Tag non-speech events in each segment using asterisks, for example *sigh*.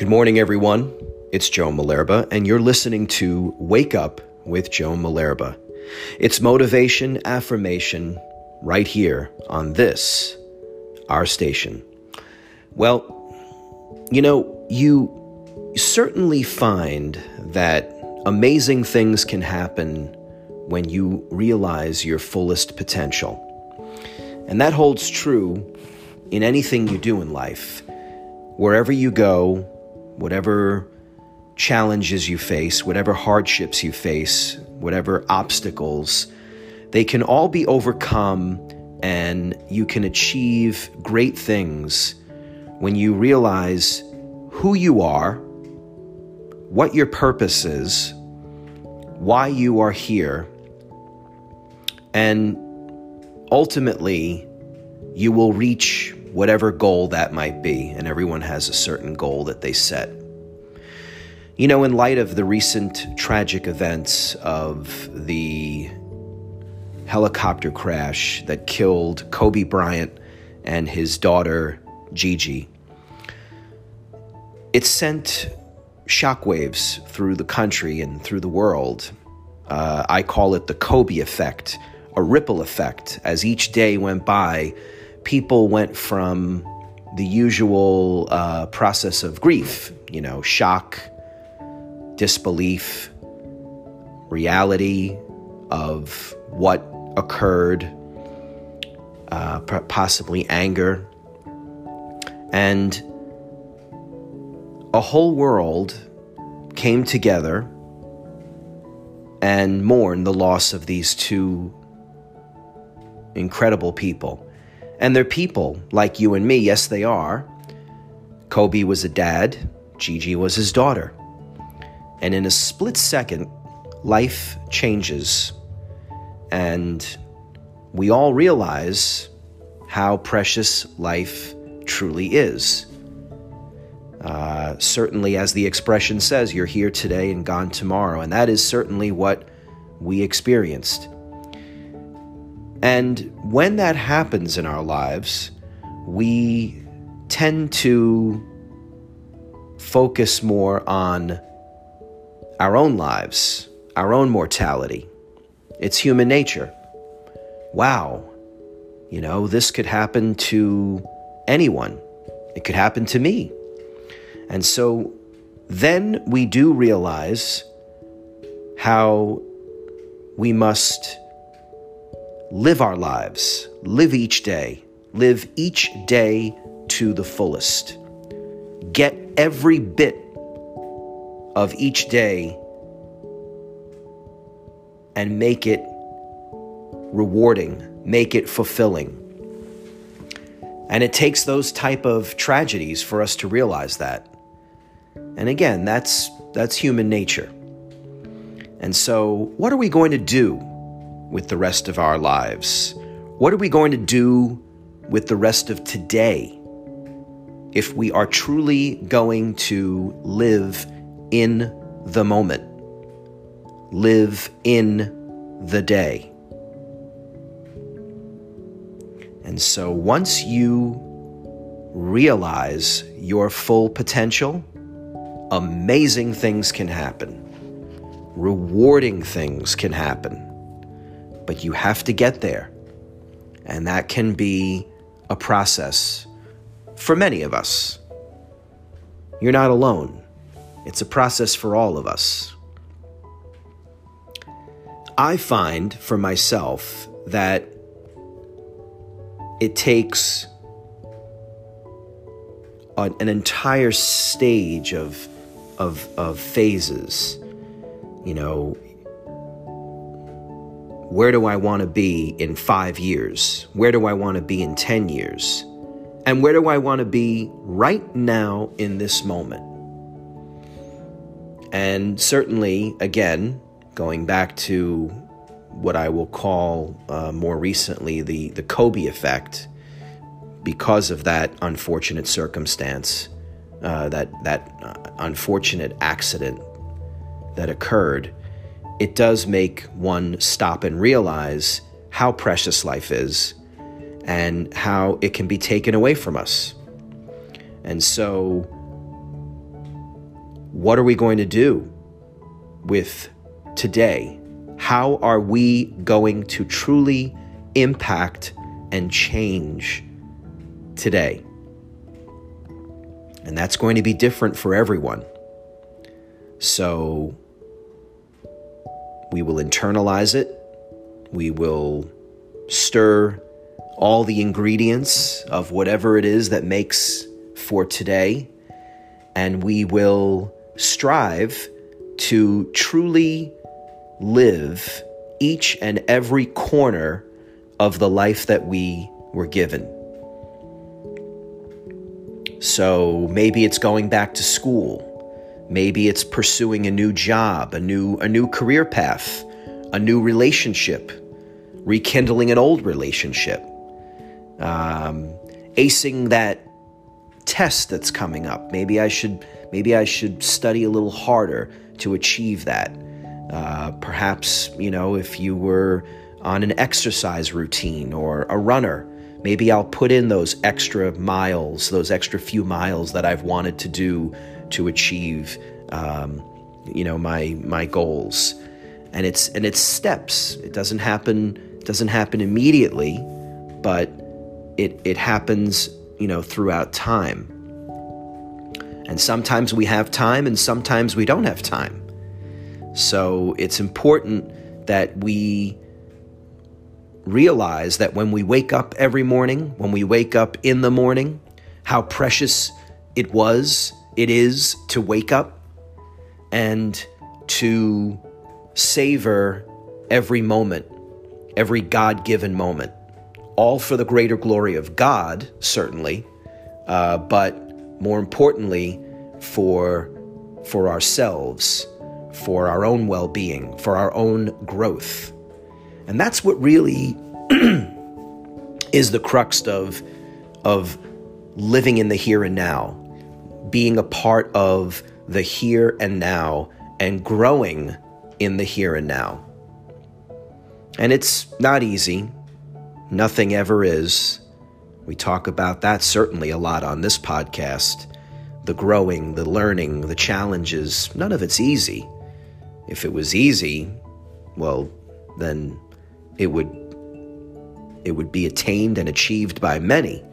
Good morning, everyone. It's Joe Malerba, and you're listening to Wake Up with Joe Malerba. It's motivation, affirmation, right here on this, our station. Well, you know, you certainly find that amazing things can happen when you realize your fullest potential. And that holds true in anything you do in life. Wherever you go, whatever challenges you face, whatever hardships you face, whatever obstacles, they can all be overcome and you can achieve great things when you realize who you are, what your purpose is, why you are here, and ultimately you will reach whatever goal that might be, and everyone has a certain goal that they set. You know, in light of the recent tragic events of the helicopter crash that killed Kobe Bryant and his daughter Gigi, it sent shockwaves through the country and through the world. Uh, I call it the Kobe effect, a ripple effect. As each day went by, people went from the usual uh, process of grief, you know, shock, disbelief, reality of what occurred, uh, possibly anger, and a whole world came together and mourned the loss of these two incredible people. And they're people like you and me. Yes, they are. Kobe was a dad, Gigi was his daughter. And in a split second, life changes. And we all realize how precious life truly is. Uh, certainly, as the expression says, you're here today and gone tomorrow. And that is certainly what we experienced. And when that happens in our lives, we tend to focus more on our own lives, our own mortality. It's human nature. Wow, you know, this could happen to anyone, it could happen to me. And so then we do realize how we must live our lives, live each day, live each day to the fullest. Get every bit of each day and make it rewarding, make it fulfilling. And it takes those type of tragedies for us to realize that. And again, that's that's human nature. And so, what are we going to do with the rest of our lives? What are we going to do with the rest of today if we are truly going to live in the moment, live in the day? And so once you realize your full potential, amazing things can happen, rewarding things can happen but you have to get there. And that can be a process for many of us. You're not alone, it's a process for all of us. I find for myself that it takes an entire stage of, of, of phases. You know, where do I want to be in five years? Where do I want to be in 10 years? And where do I want to be right now in this moment? And certainly, again, going back to what I will call uh, more recently the, the Kobe effect, because of that unfortunate circumstance, uh, that, that uh, unfortunate accident that occurred it does make one stop and realize how precious life is and how it can be taken away from us. And so what are we going to do with today? How are we going to truly impact and change today? And that's going to be different for everyone. So we will internalize it. We will stir all the ingredients of whatever it is that makes for today. And we will strive to truly live each and every corner of the life that we were given. So maybe it's going back to school. Maybe it's pursuing a new job, a new a new career path, a new relationship, rekindling an old relationship, um, acing that test that's coming up. Maybe I should maybe I should study a little harder to achieve that. Uh, perhaps you know if you were on an exercise routine or a runner, maybe I'll put in those extra miles, those extra few miles that I've wanted to do to achieve, um, you know, my my goals. And it's and it's steps. It doesn't happen doesn't happen immediately, but it it happens, you know, throughout time. And sometimes we have time and sometimes we don't have time. So it's important that we realize that when we wake up every morning, when we wake up in the morning, how precious it was, it is to wake up and to savor every moment, every God given moment, all for the greater glory of God, certainly, uh, but more importantly, for, for ourselves, for our own well being, for our own growth. And that's what really *clears throat* is the crux of, of living in the here and now, being a part of the here and now, and growing in the here and now. And it's not easy. Nothing ever is. We talk about that certainly a lot on this podcast. The growing, the learning, the challenges, none of it's easy. If it was easy, well, then it would it would be attained and achieved by many.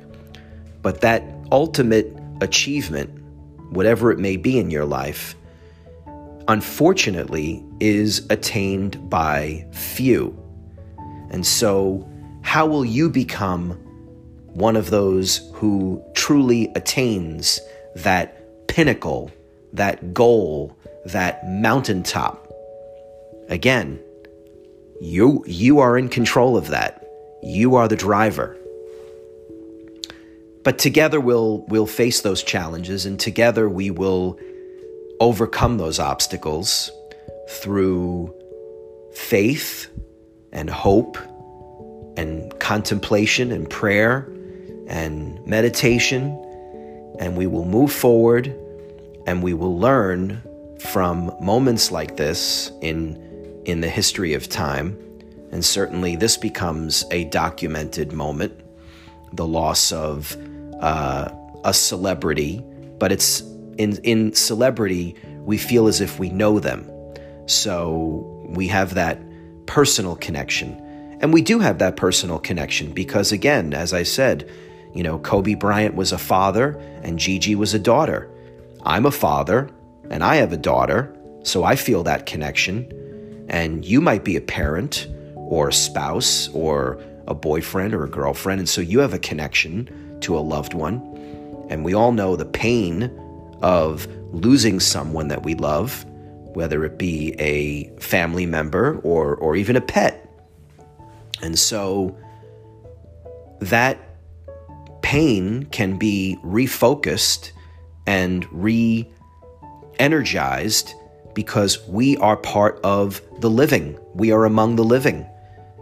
But that ultimate achievement, whatever it may be in your life, unfortunately is attained by few. And so, how will you become one of those who truly attains that pinnacle, that goal, that mountaintop? Again, you, you are in control of that. You are the driver. But together we'll, we'll face those challenges, and together we will overcome those obstacles through faith and hope and contemplation and prayer and meditation. And we will move forward and we will learn from moments like this in in the history of time. And certainly this becomes a documented moment the loss of uh, a celebrity, but it's in, in celebrity, we feel as if we know them. So we have that personal connection. And we do have that personal connection because, again, as I said, you know, Kobe Bryant was a father and Gigi was a daughter. I'm a father and I have a daughter, so I feel that connection and you might be a parent or a spouse or a boyfriend or a girlfriend, and so you have a connection to a loved one. And we all know the pain of losing someone that we love, whether it be a family member or, or even a pet. And so that pain can be refocused and re energized because we are part of the living. We are among the living.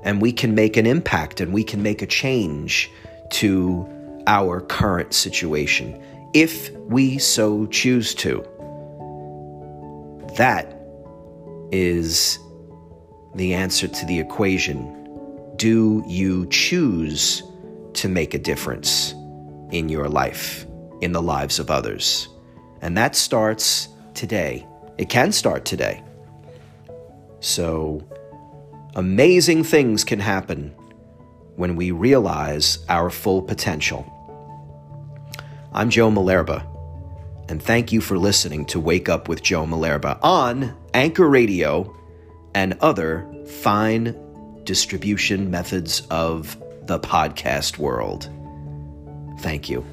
And we can make an impact and we can make a change to our current situation if we so choose to. That is the answer to the equation. Do you choose to make a difference in your life, in the lives of others? And that starts today. It can start today. So, amazing things can happen when we realize our full potential. I'm Joe Malerba, and thank you for listening to Wake Up with Joe Malerba on Anchor Radio and other fine distribution methods of the podcast world. Thank you.